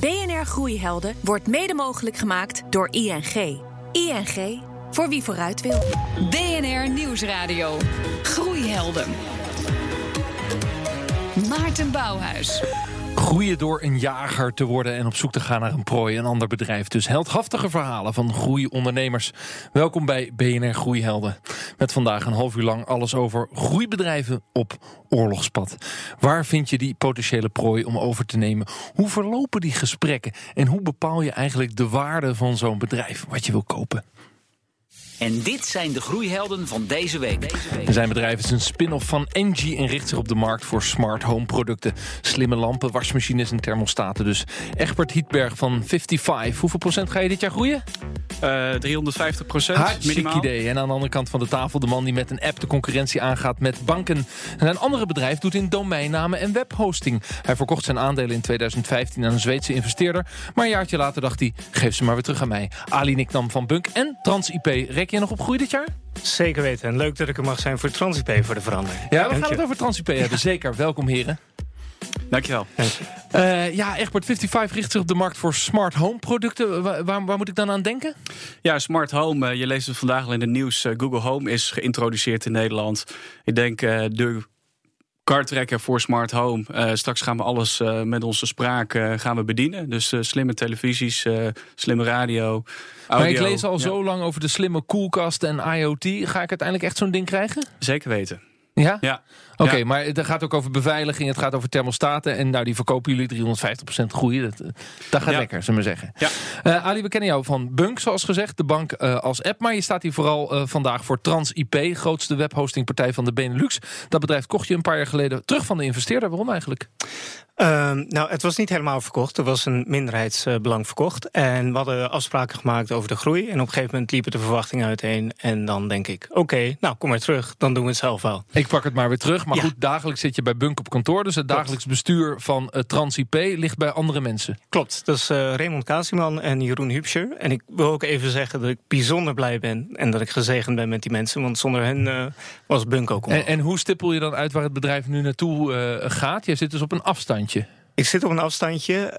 BNR Groeihelden wordt mede mogelijk gemaakt door ING. ING, voor wie vooruit wil. BNR Nieuwsradio. Groeihelden. Maarten Bouwhuis. Groeien door een jager te worden en op zoek te gaan naar een prooi, een ander bedrijf. Dus heldhaftige verhalen van groeiondernemers. Welkom bij BNR Groeihelden. Met vandaag een half uur lang alles over groeibedrijven op oorlogspad. Waar vind je die potentiële prooi om over te nemen? Hoe verlopen die gesprekken? En hoe bepaal je eigenlijk de waarde van zo'n bedrijf wat je wil kopen? En dit zijn de groeihelden van deze week. Zijn bedrijf is een spin-off van Engie en richt zich op de markt voor smart home producten. Slimme lampen, wasmachines en thermostaten dus. Egbert Hietberg van 55. Hoeveel procent ga je dit jaar groeien? Uh, 350 procent. Hartstikke idee. En aan de andere kant van de tafel de man die met een app de concurrentie aangaat met banken. En een andere bedrijf doet in domeinnamen en webhosting. Hij verkocht zijn aandelen in 2015 aan een Zweedse investeerder. Maar een jaartje later dacht hij, geef ze maar weer terug aan mij. Ali Niknam van Bunk en TransIP. Rek je nog op groei dit jaar? Zeker weten. En leuk dat ik er mag zijn voor TransIP voor de verandering. Ja, we gaan het over TransIP hebben. Zeker. Welkom heren. Dankjewel. Dank je. Uh, ja, Egbert 55 richt zich op de markt voor smart home producten. Waar, waar, waar moet ik dan aan denken? Ja, smart home. Uh, je leest het vandaag al in het nieuws. Uh, Google Home is geïntroduceerd in Nederland. Ik denk de kartrekker voor smart home. Uh, straks gaan we alles uh, met onze spraak uh, gaan we bedienen. Dus slimme televisies, slimme radio, audio. Maar ik lees al ja. zo lang over de slimme koelkast en IoT. Ga ik uiteindelijk echt zo'n ding krijgen? Zeker weten. Ja? Ja. Oké, okay, ja. maar het gaat ook over beveiliging, het gaat over thermostaten. En nou, die verkopen jullie 350% groeien. Dat, dat gaat ja. lekker, zullen we zeggen. Ja. Uh, Ali, we kennen jou van Bunk, zoals gezegd. De bank uh, als app. Maar je staat hier vooral uh, vandaag voor TransIP. Grootste webhostingpartij van de Benelux. Dat bedrijf kocht je een paar jaar geleden terug van de investeerder. Waarom eigenlijk? Um, nou, het was niet helemaal verkocht. Er was een minderheidsbelang verkocht. En we hadden afspraken gemaakt over de groei. En op een gegeven moment liepen de verwachtingen uiteen. En dan denk ik, oké, okay, nou, kom maar terug. Dan doen we het zelf wel. Ik pak het maar weer terug. Maar ja. goed, dagelijks zit je bij Bunk op kantoor. Dus het Klopt. dagelijks bestuur van uh, TransIP ligt bij andere mensen. Klopt, dat is uh, Raymond Kasieman en Jeroen Hupscher. En ik wil ook even zeggen dat ik bijzonder blij ben... en dat ik gezegend ben met die mensen. Want zonder hen uh, was Bunk ook en, en, hoe stippel je dan uit waar het bedrijf nu naartoe gaat? Je zit dus op een afstandje. Ik zit op een afstandje.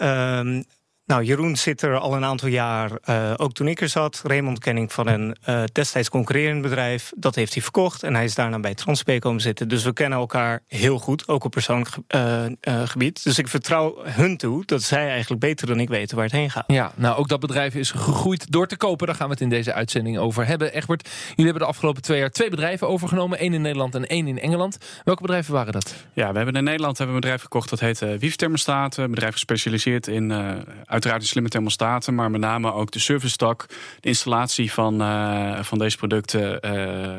Nou, Jeroen zit er al een aantal jaar, uh, ook toen ik er zat. Raymond ken ik van een uh, destijds concurrerend bedrijf. Dat heeft hij verkocht en hij is daarna bij TransP komen zitten. Dus we kennen elkaar heel goed, ook op persoonlijk uh, gebied. Dus ik vertrouw hun toe dat zij eigenlijk beter dan ik weten waar het heen gaat. Ja, nou ook dat bedrijf is gegroeid door te kopen. Daar gaan we het in deze uitzending over hebben. Egbert, jullie hebben de afgelopen twee jaar twee bedrijven overgenomen. één in Nederland en één in Engeland. Welke bedrijven waren dat? Ja, we hebben in Nederland hebben een bedrijf gekocht dat heet uh. Een bedrijf gespecialiseerd in uh, uiteraard de slimme thermostaten, maar met name ook de service tak, de installatie van, uh, van deze producten. Uh,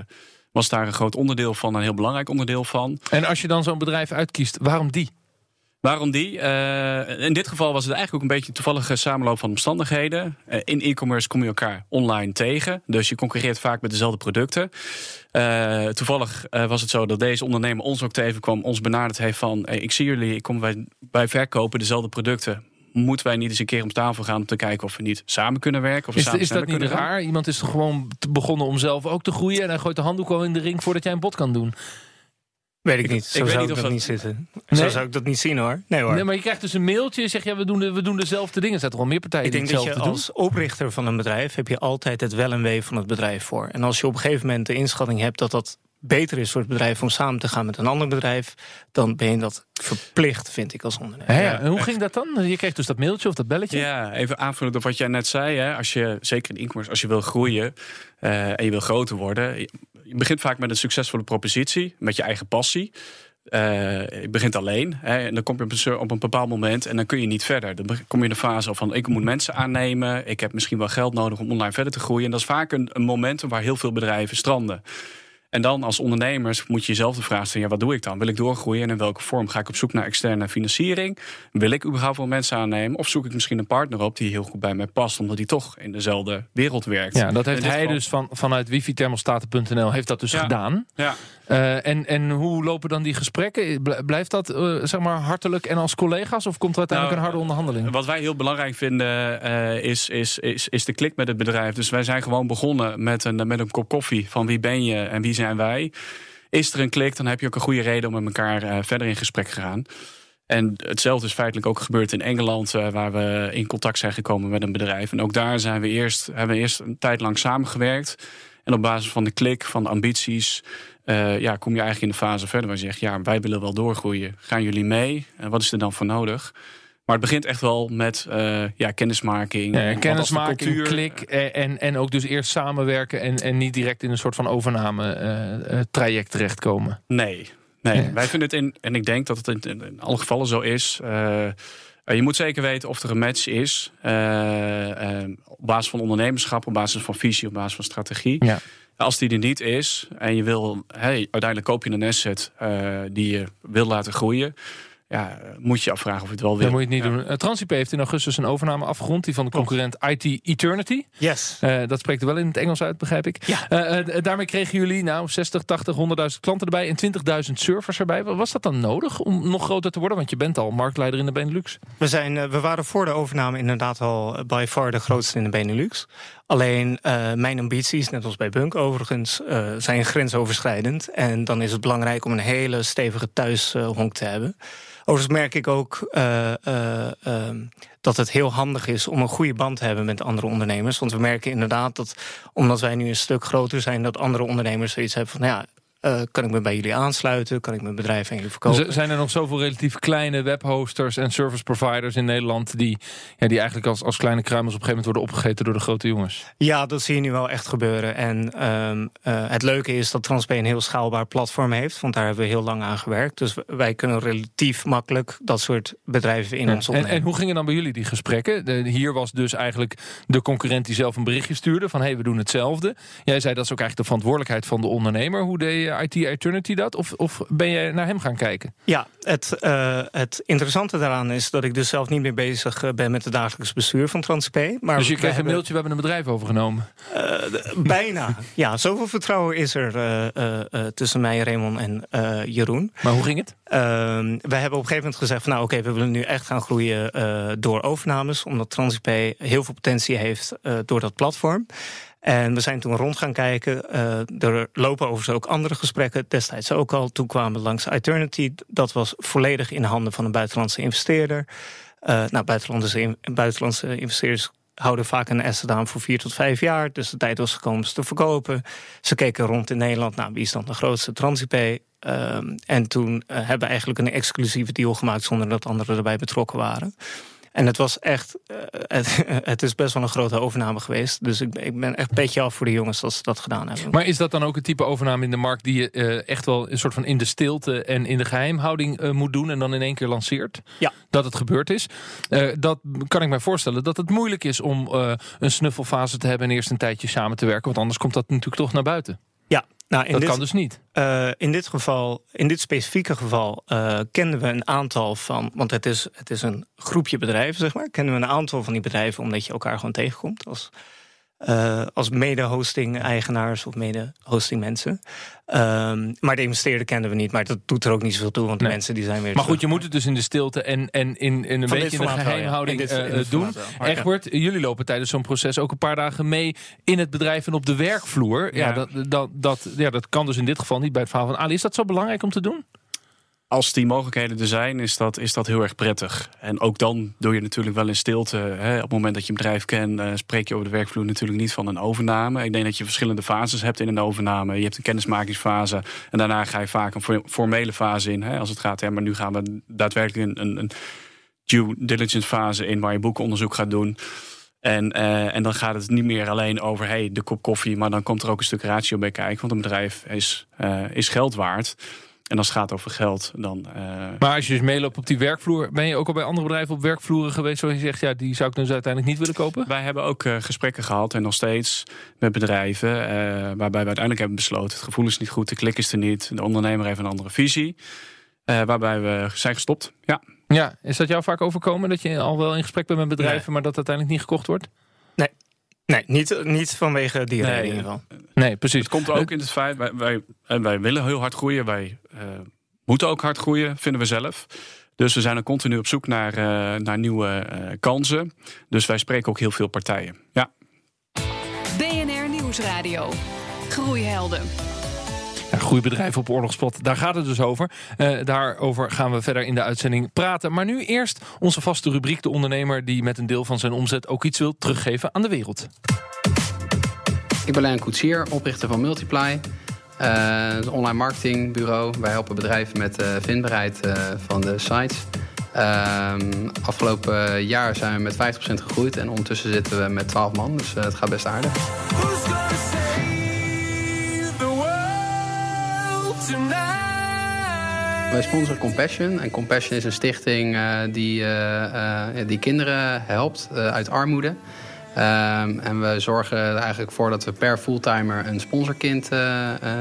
was daar een groot onderdeel van, een heel belangrijk onderdeel van. En als je dan zo'n bedrijf uitkiest, waarom die? Waarom die? Uh, in dit geval was het eigenlijk ook een beetje een toevallige samenloop van omstandigheden. Uh, in e-commerce kom je elkaar online tegen. Dus je concurreert vaak met dezelfde producten. Uh, toevallig was het zo dat deze ondernemer ons ook tegen kwam, ons benaderd heeft van: hey, ik zie jullie, ik kom bij, bij verkopen dezelfde producten moeten wij niet eens een keer om tafel gaan om te kijken of we niet samen kunnen werken? Of we is, samen is dat niet raar? Gaan? Iemand is gewoon begonnen om zelf ook te groeien en hij gooit de handdoek al in de ring voordat jij een bod kan doen. Weet ik niet. Zo ik zou weet niet ik dat, niet zitten. Nee? Zo zou ik dat niet zien hoor. Nee hoor. Nee, maar je krijgt dus een mailtje. Zeg ja, we doen, de, we doen dezelfde dingen. Er zijn toch wel meer partijen ik die denk hetzelfde dat je als oprichter van een bedrijf heb je altijd het wel en wee van het bedrijf voor. En als je op een gegeven moment de inschatting hebt dat dat beter is voor het bedrijf om samen te gaan met een ander bedrijf, dan ben je dat verplicht, vind ik als ondernemer. Ja, ja. En hoe ging dat dan? Je kreeg dus dat mailtje of dat belletje? Ja, even aanvullen op wat jij net zei. Hè. Als je, zeker in e-commerce, als je wil groeien uh, en je wil groter worden, je begint vaak met een succesvolle propositie, met je eigen passie. Uh, je begint alleen hè, en dan kom je op een bepaald moment en dan kun je niet verder. Dan kom je in de fase van ik moet mensen aannemen, ik heb misschien wel geld nodig om online verder te groeien. En dat is vaak een, een momentum waar heel veel bedrijven stranden. En dan als ondernemers moet je jezelf de vraag stellen: ja, wat doe ik dan? Wil ik doorgroeien en in welke vorm? Ga ik op zoek naar externe financiering? Wil ik überhaupt wel mensen aannemen? Of zoek ik misschien een partner op die heel goed bij mij past, omdat die toch in dezelfde wereld werkt? Ja, dat heeft hij geval... dus van, vanuit wifithermostaten.nl heeft dat dus ja. gedaan. Ja. Uh, en, en hoe lopen dan die gesprekken? Blijft dat uh, zeg maar hartelijk en als collega's? Of komt er uiteindelijk nou, een harde onderhandeling? Wat wij heel belangrijk vinden uh, is, is, is, is de klik met het bedrijf. Dus wij zijn gewoon begonnen met een, met een kop koffie van wie ben je en wie zijn wij. Is er een klik, dan heb je ook een goede reden om met elkaar verder in gesprek te gaan. En hetzelfde is feitelijk ook gebeurd in Engeland, uh, waar we in contact zijn gekomen met een bedrijf. En ook daar zijn we eerst, hebben we eerst een tijd lang samengewerkt. En op basis van de klik, van de ambities, uh, ja, kom je eigenlijk in de fase verder waar je zegt: ja, wij willen wel doorgroeien. Gaan jullie mee? En wat is er dan voor nodig? Maar het begint echt wel met uh, ja, kennismaking. Ja, kennismaking, klik en, en ook dus eerst samenwerken en, en niet direct in een soort van overname uh, traject terechtkomen. Nee, nee. wij vinden het in, en ik denk dat het in, in alle gevallen zo is. Uh, je moet zeker weten of er een match is. op basis van ondernemerschap, op basis van visie, op basis van strategie. Ja. Als die er niet is en je wil, hey, uiteindelijk koop je een asset die je wil laten groeien ja, moet je afvragen of het wel wil. Dan moet je het niet doen. Uh, Transip heeft in augustus een overname afgerond. Die van de concurrent IT Eternity. Yes. Uh, dat spreekt er wel in het Engels uit, begrijp ik. Ja. Uh, daarmee kregen jullie nou 60, 80, 100.000 klanten erbij en 20.000 servers erbij. Was dat dan nodig om nog groter te worden? Want je bent al marktleider in de Benelux. We, zijn, we waren voor de overname inderdaad al by far de grootste in de Benelux. Alleen mijn ambities, net als bij Bunk overigens, zijn grensoverschrijdend. En dan is het belangrijk om een hele stevige thuishonk te hebben. Overigens merk ik ook uh, uh, uh, dat het heel handig is om een goede band te hebben met andere ondernemers. Want we merken inderdaad dat, omdat wij nu een stuk groter zijn, dat andere ondernemers zoiets hebben van, ja, uh, kan ik me bij jullie aansluiten? Kan ik mijn bedrijf aan jullie verkopen? zijn er nog zoveel relatief kleine webhosters en service providers in Nederland... die, ja, die eigenlijk als, als kleine kruimels op een gegeven moment worden opgegeten door de grote jongens? Ja, dat zie je nu wel echt gebeuren. En um, uh, het leuke is dat TransP een heel schaalbaar platform heeft. Want daar hebben we heel lang aan gewerkt. Dus wij kunnen relatief makkelijk dat soort bedrijven in ja, ons opnemen. En, en, hoe gingen dan bij jullie die gesprekken? De, hier was dus eigenlijk de concurrent die zelf een berichtje stuurde... van hé, hey, we doen hetzelfde. Jij zei dat is ook eigenlijk de verantwoordelijkheid van de ondernemer. Hoe deed je IT Eternity dat? Of, of ben je naar hem gaan kijken? Ja, het, uh, het interessante daaraan is dat ik dus zelf niet meer bezig eh, ben met het dagelijks bestuur van TransP. Maar dus je kreeg een mailtje, we hebben een bedrijf overgenomen? Uh, bijna. ja, zoveel vertrouwen is er uh, tussen mij, Raymond en Jeroen. Maar hoe ging het? Ehm, wij hebben op een gegeven moment gezegd van nou oké, okay, we willen nu echt gaan groeien door overnames. Omdat TransP heel veel potentie heeft door dat platform. En we zijn toen rond gaan kijken. Uh, er lopen overigens ook andere gesprekken. Destijds ook al. Toen kwamen we langs Eternity. Dat was volledig in handen van een buitenlandse investeerder. Uh, nou, buitenlandse, buitenlandse investeerders houden vaak een asset aan voor vier tot vijf jaar. Dus de tijd was gekomen ze te verkopen. Ze keken rond in Nederland. Nou, wie is dan de grootste? Transipay. Uh, en toen uh, hebben we eigenlijk een exclusieve deal gemaakt... zonder dat anderen erbij betrokken waren. En het was echt, uh, het, het, is best wel een grote overname geweest. Dus ik, ik ben echt beetje af voor de jongens dat ze dat gedaan hebben. Maar is dat dan ook het type overname in de markt die je uh, echt wel een soort van in de stilte en in de geheimhouding uh, moet doen en dan in één keer lanceert? Ja. Dat het gebeurd is. dat kan ik mij voorstellen dat het moeilijk is om een snuffelfase te hebben en eerst een tijdje samen te werken. Want anders komt dat natuurlijk toch naar buiten. Ja, nou, in dat dit, kan dus niet. Uh, in dit geval, in dit specifieke geval, uh, kenden we een aantal van, want het is, het is een groepje bedrijven, zeg maar. Kennen we een aantal van die bedrijven omdat je elkaar gewoon tegenkomt als uh, als mede-hosting-eigenaars of mede-hosting-mensen. Um, maar de investeerder kenden we niet. Maar dat doet er ook niet zoveel toe, want de mensen die zijn weer... Maar goed, je moet het dus in de stilte en, en in, in een Van beetje in de geheimhouding ja. dit, uh, doen. Egbert, jullie lopen tijdens zo'n proces ook een paar dagen mee... in het bedrijf en op de werkvloer. Ja, ja dat, dat, dat, ja, dat kan dus in dit geval niet bij het verhaal van Ali. Is dat zo belangrijk om te doen? Als die mogelijkheden er zijn, is dat, is dat heel erg prettig. En ook dan doe je natuurlijk wel in stilte. Hè, op het moment dat je een bedrijf kent, uh, spreek je over de werkvloer natuurlijk niet van een overname. Ik denk dat je verschillende fases hebt in een overname. Je hebt een kennismakingsfase en daarna ga je vaak een formele fase in. Hè, als het gaat, hè, maar nu gaan we daadwerkelijk een, een due diligence fase in waar je boekenonderzoek gaat doen. En, uh, en dan gaat het niet meer alleen over hey, de kop koffie, maar dan komt er ook een stuk ratio bij kijken. Want een bedrijf is, uh, is geld waard. En als het gaat over geld, dan. Uh... Maar als je dus meeloopt op die werkvloer, ben je ook al bij andere bedrijven op werkvloeren geweest, zoals je zegt, ja, die zou ik dus uiteindelijk niet willen kopen? Wij hebben ook uh, gesprekken gehad en nog steeds met bedrijven, uh, waarbij we uiteindelijk hebben besloten: het gevoel is niet goed, de klik is er niet, de ondernemer heeft een andere visie. waarbij we zijn gestopt. Ja. ja, is dat jou vaak overkomen dat je al wel in gesprek bent met bedrijven, nee. maar dat uiteindelijk niet gekocht wordt? Nee. Nee, niet, niet vanwege die reden in ieder geval. Nee, precies. Het komt ook in het feit, wij, wij, wij willen heel hard groeien. Wij uh, moeten ook hard groeien, vinden we zelf. Dus we zijn er continu op zoek naar, uh, naar nieuwe uh, kansen. Dus wij spreken ook heel veel partijen. Ja. BNR Nieuwsradio. Groeihelden. Groeibedrijven op oorlogspot. Daar gaat het dus over. Uh, daarover gaan we verder in de uitzending praten. Maar nu eerst onze vaste rubriek, de ondernemer die met een deel van zijn omzet ook iets wil teruggeven aan de wereld. Ik ben Lijn Koetsier, oprichter van Multiply. Uh, een online marketingbureau. Wij helpen bedrijven met de vindbaarheid van de sites. Uh, afgelopen jaar zijn we met 50% gegroeid en ondertussen zitten we met 12 man, dus uh, het gaat best aardig. Wij sponsoren Compassion. En Compassion is een stichting uh, die, uh, die kinderen helpt uit armoede. Um, en we zorgen er eigenlijk voor dat we per fulltimer een sponsorkind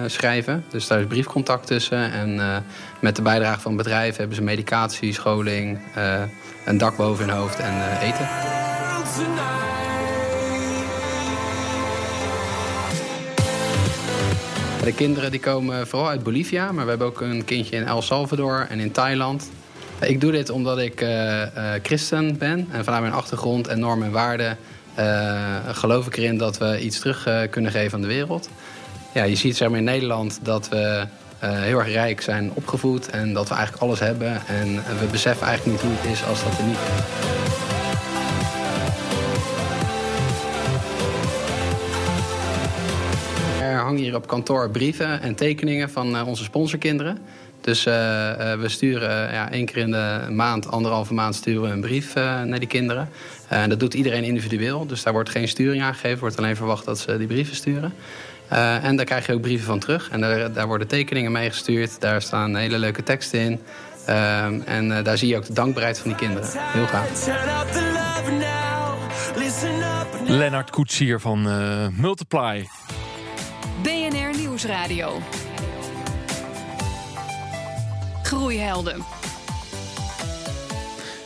schrijven. Dus daar is briefcontact tussen. En met de bijdrage van bedrijven hebben ze medicatie, scholing, een dak boven hun hoofd en eten. De kinderen die komen vooral uit Bolivia, maar we hebben ook een kindje in El Salvador en in Thailand. Ik doe dit omdat ik christen ben en vanuit mijn achtergrond en normen en waarden uh, geloof ik erin dat we iets terug kunnen geven aan de wereld. Ja, je ziet zeg maar, in Nederland dat we heel erg rijk zijn opgevoed en dat we eigenlijk alles hebben. En we beseffen eigenlijk niet hoe het is als dat er niet is. Er hangen hier op kantoor brieven en tekeningen van onze sponsorkinderen. Dus uh, uh, we sturen ja, één keer in de maand, anderhalve maand, sturen we een brief naar die kinderen. En dat doet iedereen individueel. Dus daar wordt geen sturing aangegeven. wordt alleen verwacht dat ze die brieven sturen. en daar krijg je ook brieven van terug. En daar, daar worden tekeningen mee gestuurd. Daar staan hele leuke teksten in. En daar zie je ook de dankbaarheid van die kinderen. Heel gaaf. Lennart Koetsier van Multiply. BNR Nieuwsradio. Groeihelden.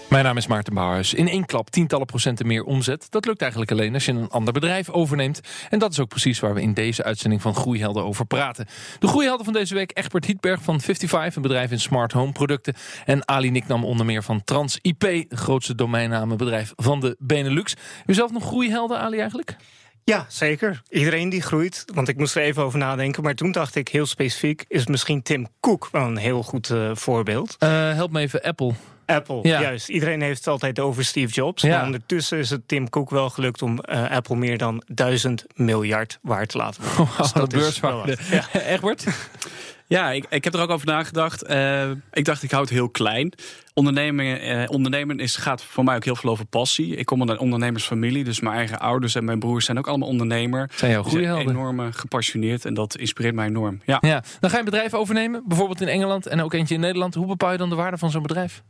Mijn naam is Maarten Bouwhuis. In één klap tientallen procenten meer omzet. Dat lukt eigenlijk alleen als je een ander bedrijf overneemt. En dat is ook precies waar we in deze uitzending van Groeihelden over praten. De groeihelden van deze week Egbert Hietberg van 55, een bedrijf in smart home producten. En Ali Niknam onder meer van Trans IP, grootste domeinnamenbedrijf van de Benelux. Je zelf nog groeihelden, Ali, eigenlijk? Ja, zeker. Iedereen die groeit. Want ik moest er even over nadenken. Maar toen dacht ik heel specifiek... is misschien Tim Cook wel een heel goed uh, voorbeeld. Uh, help me even, Apple. Apple, ja. juist. Iedereen heeft het altijd over Steve Jobs. Ja. Maar ondertussen is het Tim Cook wel gelukt om uh, Apple meer dan duizend miljard waard te laten worden. Oh, dus dat beurswaarde. Ja. Egbert? Ja, ik, ik heb er ook over nagedacht. Uh, ik dacht, ik houd het heel klein. Ondernemen, eh, ondernemen is, gaat voor mij ook heel veel over passie. Ik kom uit een ondernemersfamilie, dus mijn eigen ouders en mijn broers zijn ook allemaal ondernemer. Zijn jouw goede helden? Enorm gepassioneerd en dat inspireert mij enorm. Ja. ja. Dan ga je een bedrijf overnemen, bijvoorbeeld in Engeland en ook eentje in Nederland. Hoe bepaal je dan de waarde van zo'n bedrijf?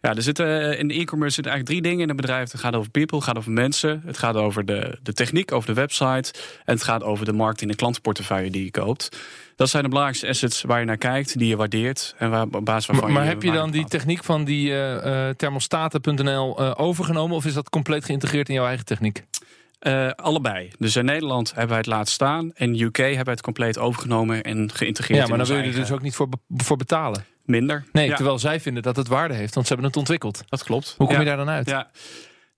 Ja, er zitten eh, in de e-commerce zitten eigenlijk drie dingen in een bedrijf. Het gaat over people, het gaat over mensen, het gaat over de, de techniek, over de website en het gaat over de markt in de klantenportefeuille die je koopt. Dat zijn de belangrijkste assets waar je naar kijkt, die je waardeert en waar, op basis waarvan maar, je. Maar heb je dan die techniek van die uh, thermostaten.nl uh, overgenomen of is dat compleet geïntegreerd in jouw eigen techniek? Uh, allebei. Dus in Nederland hebben wij het laten staan. En in UK hebben wij het compleet overgenomen en geïntegreerd. Ja, maar dan wil je er dus ook niet voor, voor betalen. Minder. Nee, terwijl zij vinden dat het waarde heeft, want ze hebben het ontwikkeld. Dat klopt. Hoe kom ja. je daar dan uit? Ja.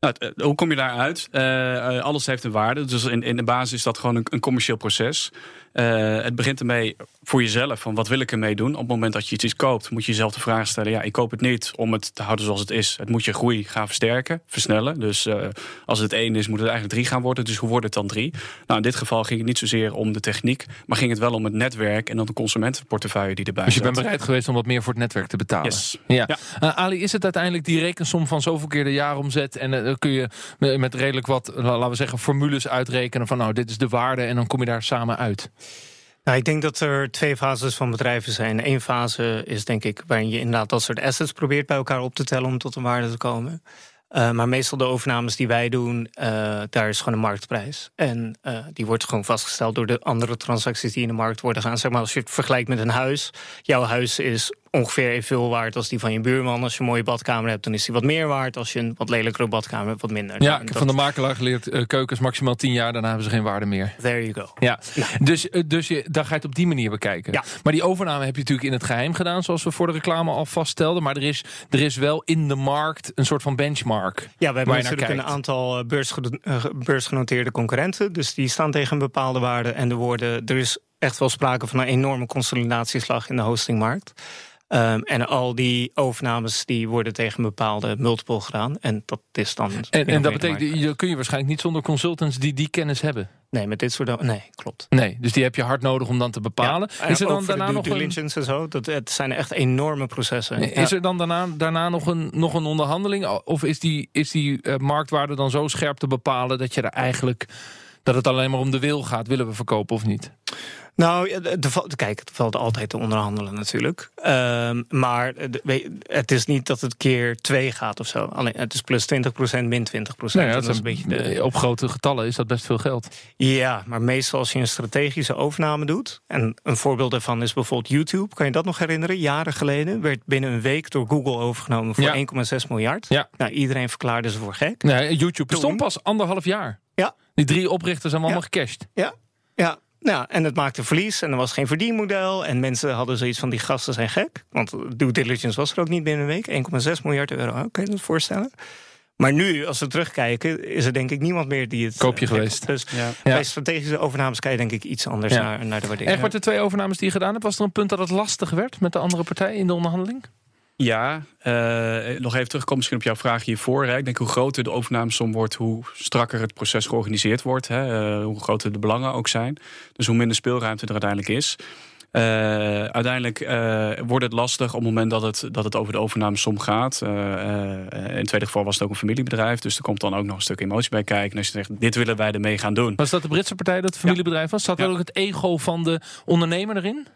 Nou, hoe kom je daaruit? Uh, alles heeft een waarde. Dus in, in de basis is dat gewoon een, een commercieel proces. Uh, het begint ermee voor jezelf, van wat wil ik ermee doen? Op het moment dat je iets koopt, moet je jezelf de vraag stellen... ja, ik koop het niet om het te houden zoals het is. Het moet je groei gaan versterken, versnellen. Dus uh, als het één is, moet het eigenlijk drie gaan worden. Dus hoe wordt het dan drie? Nou, in dit geval ging het niet zozeer om de techniek... maar ging het wel om het netwerk en dan de consumentenportefeuille die erbij Dus je bent bereid geweest om wat meer voor het netwerk te betalen? Yes. Ja. ja. Uh, Ali, is het uiteindelijk die rekensom van zoveel keer de jaaromzet... en dan kun je met redelijk wat, laten we zeggen, formules uitrekenen... van nou, dit is de waarde en dan kom je daar samen uit? Nou, ik denk dat er twee fases van bedrijven zijn. Eén fase is denk ik waarin je inderdaad dat soort assets probeert bij elkaar op te tellen om tot een waarde te komen. Uh, maar meestal de overnames die wij doen, uh, daar is gewoon een marktprijs. En uh, die wordt gewoon vastgesteld door de andere transacties die in de markt worden gaan. Zeg maar als je het vergelijkt met een huis. Jouw huis is ongeveer evenveel waard als die van je buurman. Als je een mooie badkamer hebt, dan is die wat meer waard. Als je een wat lelijkere badkamer hebt, wat minder. Ja, ik heb van de makelaar geleerd, uh, keukens maximaal 10 jaar, daarna hebben ze geen waarde meer. There you go. Ja, dus, uh, dus je, dan ga je het op die manier bekijken. Ja. Maar die overname heb je natuurlijk in het geheim gedaan, zoals we voor de reclame al vaststelden. Maar er is, er is wel in de markt een soort van benchmark. Ja, we hebben natuurlijk een aantal eh, beursgenoteerde concurrenten. Dus die staan tegen een bepaalde waarde. En er, worden, er is echt wel sprake van een enorme consolidatieslag in de hostingmarkt. Um, en al die overnames die worden tegen een bepaalde multiple gedaan. En dat is dan. En, en dat betekent, je kun je waarschijnlijk niet zonder consultants die die kennis hebben. Nee, met dit soort. Nee, klopt. Nee, dus die heb je hard nodig om dan te bepalen. Ja, is er dan daarna nog een... en zo? Dat, het zijn echt enorme processen. Is er dan daarna, daarna nog, een, nog een onderhandeling? Of is die, is die uh, marktwaarde dan zo scherp te bepalen dat je er eigenlijk dat het alleen maar om de wil gaat. Willen we verkopen of niet? Nou, de, kijk, het valt altijd te onderhandelen natuurlijk. Um, maar het is niet dat het keer twee gaat of zo. Alleen, het is plus 20%, min 20%. Nee, dat, dat is een beetje de... Op grote getallen is dat best veel geld. Ja, maar meestal als je een strategische overname doet... en een voorbeeld daarvan is bijvoorbeeld YouTube. Kan je dat nog herinneren? Jaren geleden werd binnen een week door Google overgenomen... voor 1,6 miljard. Ja. Nou, iedereen verklaarde ze voor gek. Nee, YouTube bestond pas anderhalf jaar. Ja. Die drie oprichters zijn allemaal ja. gecashed. Ja, ja. Nou, en het maakte verlies en er was geen verdienmodel. En mensen hadden zoiets van, die gasten zijn gek. Want due diligence was er ook niet binnen een week. 1,6 miljard euro, kan je dat voorstellen? Maar nu, als we terugkijken, is er denk ik niemand meer die het... Koopje uh, geweest. Dus ja. bij strategische overnames kan je denk ik iets anders naar, naar de waardering. Echt, wat de twee overnames die je gedaan hebt, was er een punt dat het lastig werd met de andere partij in de onderhandeling? Ja, uh, nog even terugkomen misschien op jouw vraag hiervoor. Hè. Ik denk hoe groter de overnamesom wordt, hoe strakker het proces georganiseerd wordt. Hè. Uh, hoe groter de belangen ook zijn. Dus hoe minder speelruimte er uiteindelijk is. Uh, uiteindelijk wordt het lastig op het moment dat het, dat het over de overnamesom gaat. in het tweede geval was het ook een familiebedrijf. Dus er komt dan ook nog een stuk emotie bij kijken. En als je zegt, dit willen wij ermee gaan doen. Was dat de Britse partij dat het familiebedrijf was? Zat ja. ook het ego van de ondernemer erin?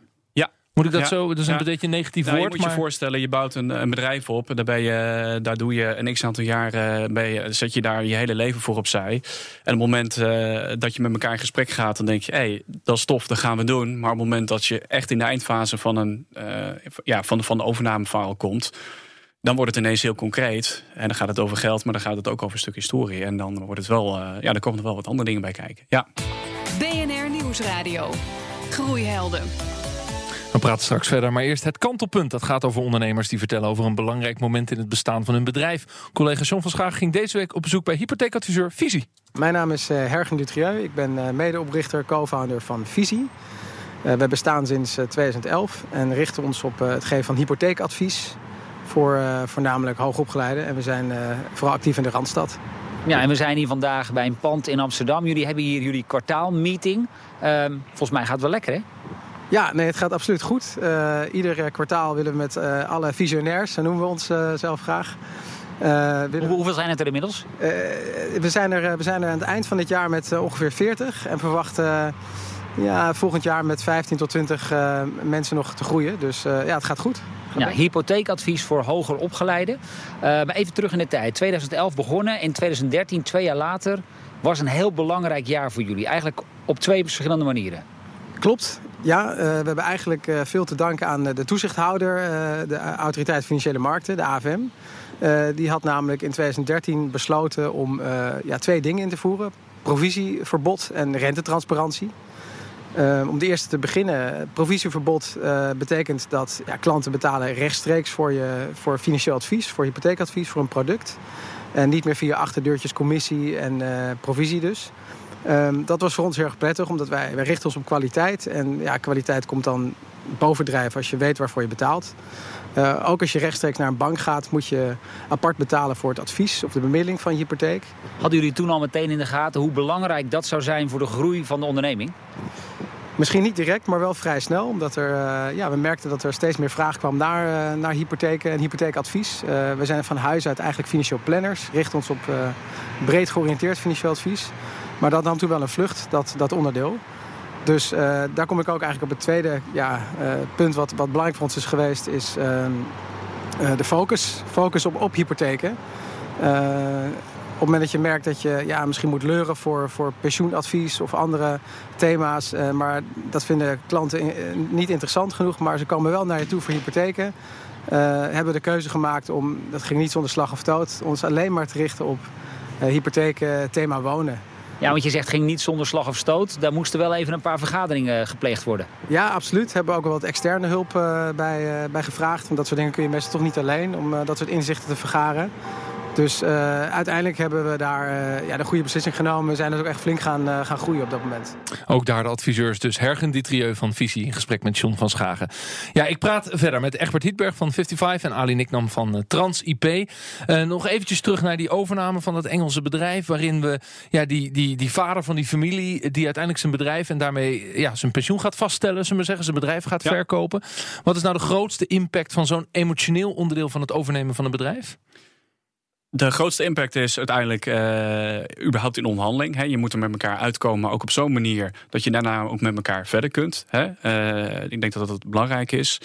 Moet ik dat zo? Dat is een beetje een negatief nou, woord. Je moet je voorstellen, je bouwt een, een, bedrijf op. Daar, ben je, daar doe je een x aantal jaar. Ben je, zet je daar je hele leven voor opzij. En op het moment uh, dat je met elkaar in gesprek gaat, dan denk je: hé, hey, dat is tof, dat gaan we doen. Maar op het moment dat je echt in de eindfase van, een, uh, ja, van, van de overnameverhaal komt. Dan wordt het ineens heel concreet. En dan gaat het over geld, maar dan gaat het ook over een stuk historie. En dan wordt het wel, uh, ja, dan komen er wel wat andere dingen bij kijken. Ja. BNR Nieuwsradio. Groeihelden. We praten straks verder, maar eerst het kantelpunt. Dat gaat over ondernemers die vertellen over een belangrijk moment in het bestaan van hun bedrijf. Collega John van Schaag ging deze week op bezoek bij hypotheekadviseur Visie. Mijn naam is uh, Hergen Dutrieu. Ik ben uh, medeoprichter, co-founder van Visie. Uh, we bestaan sinds 2011 en richten ons op het geven van hypotheekadvies voor voornamelijk hoogopgeleiden. En we zijn vooral actief in de Randstad. Ja, en we zijn hier vandaag bij een pand in Amsterdam. Jullie hebben hier jullie kwartaalmeeting. Ehm, volgens mij gaat het wel lekker, hè? Ja, nee, het gaat absoluut goed. Uh, ieder kwartaal willen we met uh, alle visionairs, zo noemen we ons uh, zelf graag. Willen... Hoeveel zijn het er inmiddels? we, zijn er, we zijn er aan het eind van dit jaar met ongeveer 40 en verwachten ja, volgend jaar met 15 tot 20 mensen nog te groeien. Dus ja, het gaat goed. Ja, hypotheekadvies voor hoger opgeleiden. maar even terug in de tijd. 2011 begonnen, in 2013, twee jaar later, was een heel belangrijk jaar voor jullie. Eigenlijk op twee verschillende manieren. Klopt. Ja, uh, we hebben eigenlijk uh, veel te danken aan de toezichthouder, de Autoriteit Financiële Markten, de AFM. die had namelijk in 2013 besloten om ja, twee dingen in te voeren. Provisieverbod en rentetransparantie. om de eerste te beginnen, provisieverbod betekent dat ja, klanten betalen rechtstreeks voor, je, voor financieel advies, voor hypotheekadvies, voor een product. En niet meer via achterdeurtjes commissie en provisie dus. Um, dat was voor ons heel erg prettig, omdat wij, wij richten ons op kwaliteit. En ja, kwaliteit komt dan bovendrijven als je weet waarvoor je betaalt. Uh, ook als je rechtstreeks naar een bank gaat, moet je apart betalen voor het advies of de bemiddeling van je hypotheek. Hadden jullie toen al meteen in de gaten hoe belangrijk dat zou zijn voor de groei van de onderneming? Misschien niet direct, maar wel vrij snel. Omdat er, uh, ja, we merkten dat er steeds meer vraag kwam naar, uh, naar hypotheken en hypotheekadvies. we zijn van huis uit eigenlijk financieel planners. Richten ons op breed georiënteerd financieel advies. Maar dat nam toen wel een vlucht, dat, dat onderdeel. Dus uh, daar kom ik ook eigenlijk op het tweede ja, uh, punt wat, wat belangrijk voor ons is geweest, is uh, de focus. Focus op, op hypotheken. op het moment dat je merkt dat je ja, misschien moet leuren voor, voor pensioenadvies of andere thema's. maar dat vinden klanten niet interessant genoeg, maar ze komen wel naar je toe voor hypotheken. hebben de keuze gemaakt om, dat ging niet zonder slag of stoot, ons alleen maar te richten op hypotheken thema wonen. Ja, want je zegt ging niet zonder slag of stoot. Daar moesten wel even een paar vergaderingen eh, gepleegd worden. Ja, absoluut. Hebben ook wel wat externe hulp uh, bij, uh, bij gevraagd. Want dat soort dingen kun je meestal toch niet alleen om dat soort inzichten te vergaren. Dus uh, uiteindelijk hebben we daar uh, ja, de goede beslissing genomen. We zijn dus ook echt flink gaan, uh, gaan groeien op dat moment. Ook daar de adviseurs, dus Hergen Dietrieu van Visie in gesprek met John van Schagen. Ja, ik praat verder met Egbert Hietberg van 55 en Ali Niknam van Trans IP. nog eventjes terug naar die overname van het Engelse bedrijf. Waarin we ja, die, die, die vader van die familie, die uiteindelijk zijn bedrijf en daarmee ja, zijn pensioen gaat vaststellen, zullen we zeggen, zijn bedrijf gaat verkopen. Wat is nou de grootste impact van zo'n emotioneel onderdeel van het overnemen van een bedrijf? De grootste impact is uiteindelijk uh, überhaupt in onderhandeling. Hè. Je moet er met elkaar uitkomen, ook op zo'n manier dat je daarna ook met elkaar verder kunt. Hè. Uh, ik denk dat dat belangrijk is.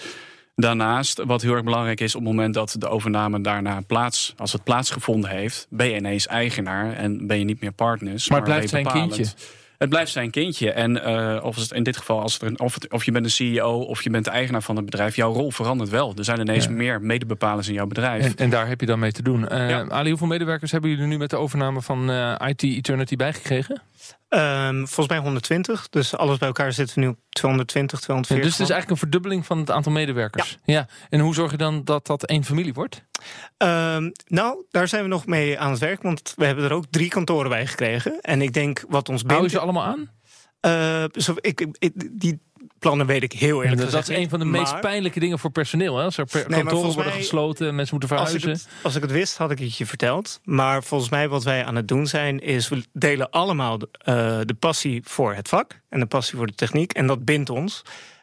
Daarnaast, wat heel erg belangrijk is, op het moment dat de overname daarna plaats, als het plaatsgevonden heeft, ben je ineens eigenaar en ben je niet meer partners. Maar, maar blijft zijn kindje. Het blijft zijn kindje. En uh, of het in dit geval, als het, of, het, of je bent een CEO of je bent de eigenaar van het bedrijf, jouw rol verandert wel. Er zijn ineens meer medebepalers in jouw bedrijf. En, en, daar heb je dan mee te doen. Uh, Ali, hoeveel medewerkers hebben jullie nu met de overname van uh, IT Eternity bijgekregen? Um, volgens mij 120. Dus alles bij elkaar zitten we nu op 220, 240. Ja, dus het is eigenlijk een verdubbeling van het aantal medewerkers. Ja. ja. En hoe zorg je dan dat dat één familie wordt? Um, nou, daar zijn we nog mee aan het werk. Want we hebben er ook drie kantoren bij gekregen. En ik denk wat ons bindt... Ze allemaal aan? Uh, zo, ik, ik, die plannen weet ik heel eerlijk gezegd. Dat is een van de meest pijnlijke dingen voor personeel. Hè? Als er per nee, kantoren worden mij, gesloten, mensen moeten verhuizen. Als ik, het, als ik, het, wist, had ik het je verteld. Maar volgens mij wat wij aan het doen zijn... is we delen allemaal de, uh, de passie voor het vak... en de passie voor de techniek. En dat bindt ons.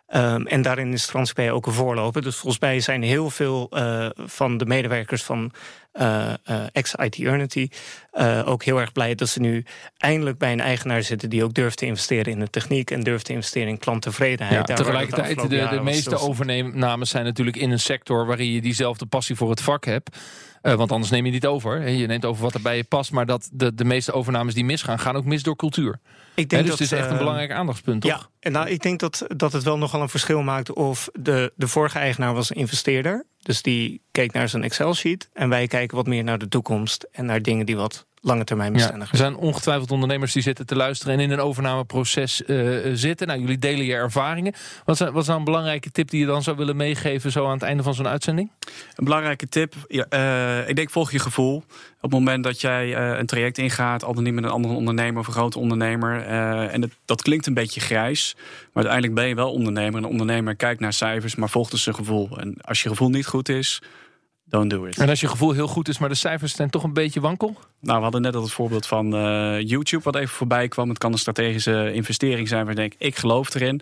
Um, en daarin is Transpay ook een voorloper. Dus volgens mij zijn heel veel uh, van de medewerkers van uh, uh, ex-IT Unity ook heel erg blij dat ze nu eindelijk bij een eigenaar zitten die ook durft te investeren in de techniek en durft te investeren in klanttevredenheid. Ja, tegelijkertijd, de, de meeste overnames zijn natuurlijk in een sector waarin je diezelfde passie voor het vak hebt. want anders neem je niet over. Je neemt over wat er bij je past. Maar dat de, de meeste overnames die misgaan, gaan ook mis door cultuur. Ik denk dus dat, het is echt een belangrijk aandachtspunt, toch? Ja, en nou, ik denk dat, dat het wel nogal een verschil maakt of de, de vorige eigenaar was een investeerder. Dus die keek naar zijn Excel-sheet. En wij kijken wat meer naar de toekomst en naar dingen die wat lange termijn bestendig Er zijn ongetwijfeld ondernemers die zitten te luisteren en in een overnameproces uh, zitten. Nou, jullie delen je ervaringen. Wat is, wat is nou een belangrijke tip die je dan zou willen meegeven zo aan het einde van zo'n uitzending? Een belangrijke tip, ja, uh, ik denk volg je gevoel. Op het moment dat jij uh, een traject ingaat, al dan niet met een andere ondernemer of een grote ondernemer. en het, dat klinkt een beetje grijs, maar uiteindelijk ben je wel ondernemer. Een ondernemer kijkt naar cijfers, maar volgt dus zijn gevoel. En als je gevoel niet goed is, don't do it. En als je gevoel heel goed is, maar de cijfers zijn toch een beetje wankel? Nou, we hadden net al het voorbeeld van uh, YouTube wat even voorbij kwam. Het kan een strategische investering zijn waar denk, ik geloof erin.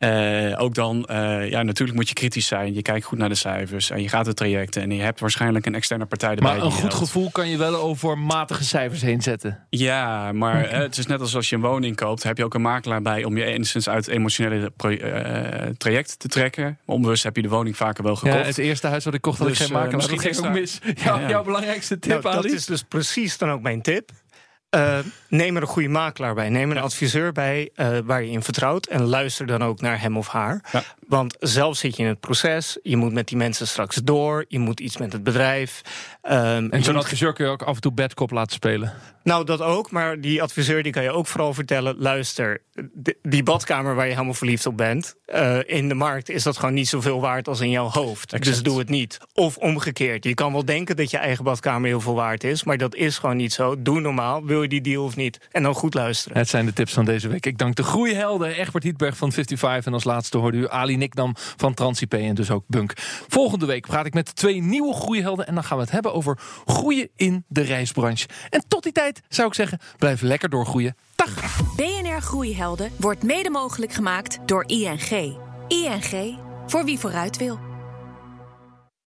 Uh, ook dan, uh, ja, natuurlijk moet je kritisch zijn. Je kijkt goed naar de cijfers en je gaat het trajecten. En je hebt waarschijnlijk een externe partij erbij. Maar een goed gevoel kan je wel over matige cijfers heen zetten. Ja, maar okay. het is net als als je een woning koopt. Heb je ook een makelaar bij om je enigszins uit het emotionele uh, traject te trekken. Onbewust heb je de woning vaker wel gekocht. Ja, het eerste huis wat ik kocht had dus, ik geen makelaar. dat ging ook mis. Jouw, ja, jouw belangrijkste tip, nou, Dat is dus precies dan ook mijn tip. Uh, neem er een goede makelaar bij. Neem een adviseur bij uh, waar je in vertrouwt. En luister dan ook naar hem of haar. Ja. Want zelf zit je in het proces. Je moet met die mensen straks door. Je moet iets met het bedrijf. Um, en zo'n adviseur kun je ook af en toe bedkop laten spelen. Nou, dat ook. Maar die adviseur die kan je ook vooral vertellen... luister, die badkamer waar je helemaal verliefd op bent... Uh, in de markt is dat gewoon niet zoveel waard als in jouw hoofd. Exact. Dus doe het niet. Of omgekeerd. Je kan wel denken dat je eigen badkamer heel veel waard is... maar dat is gewoon niet zo. Doe normaal. Wil je die deal of niet? En dan goed luisteren. Het zijn de tips van deze week. Ik dank de groeihelden Egbert Hietberg van 55... en als laatste hoorde u Ali Nikdam van Transip en dus ook Bunk. Volgende week praat ik met twee nieuwe groeihelden... en dan gaan we het hebben over groeien in de reisbranche. En tot die tijd zou ik zeggen, blijf lekker doorgroeien. Dag! BNR Groeihelden wordt mede mogelijk gemaakt door ING. ING, voor wie vooruit wil.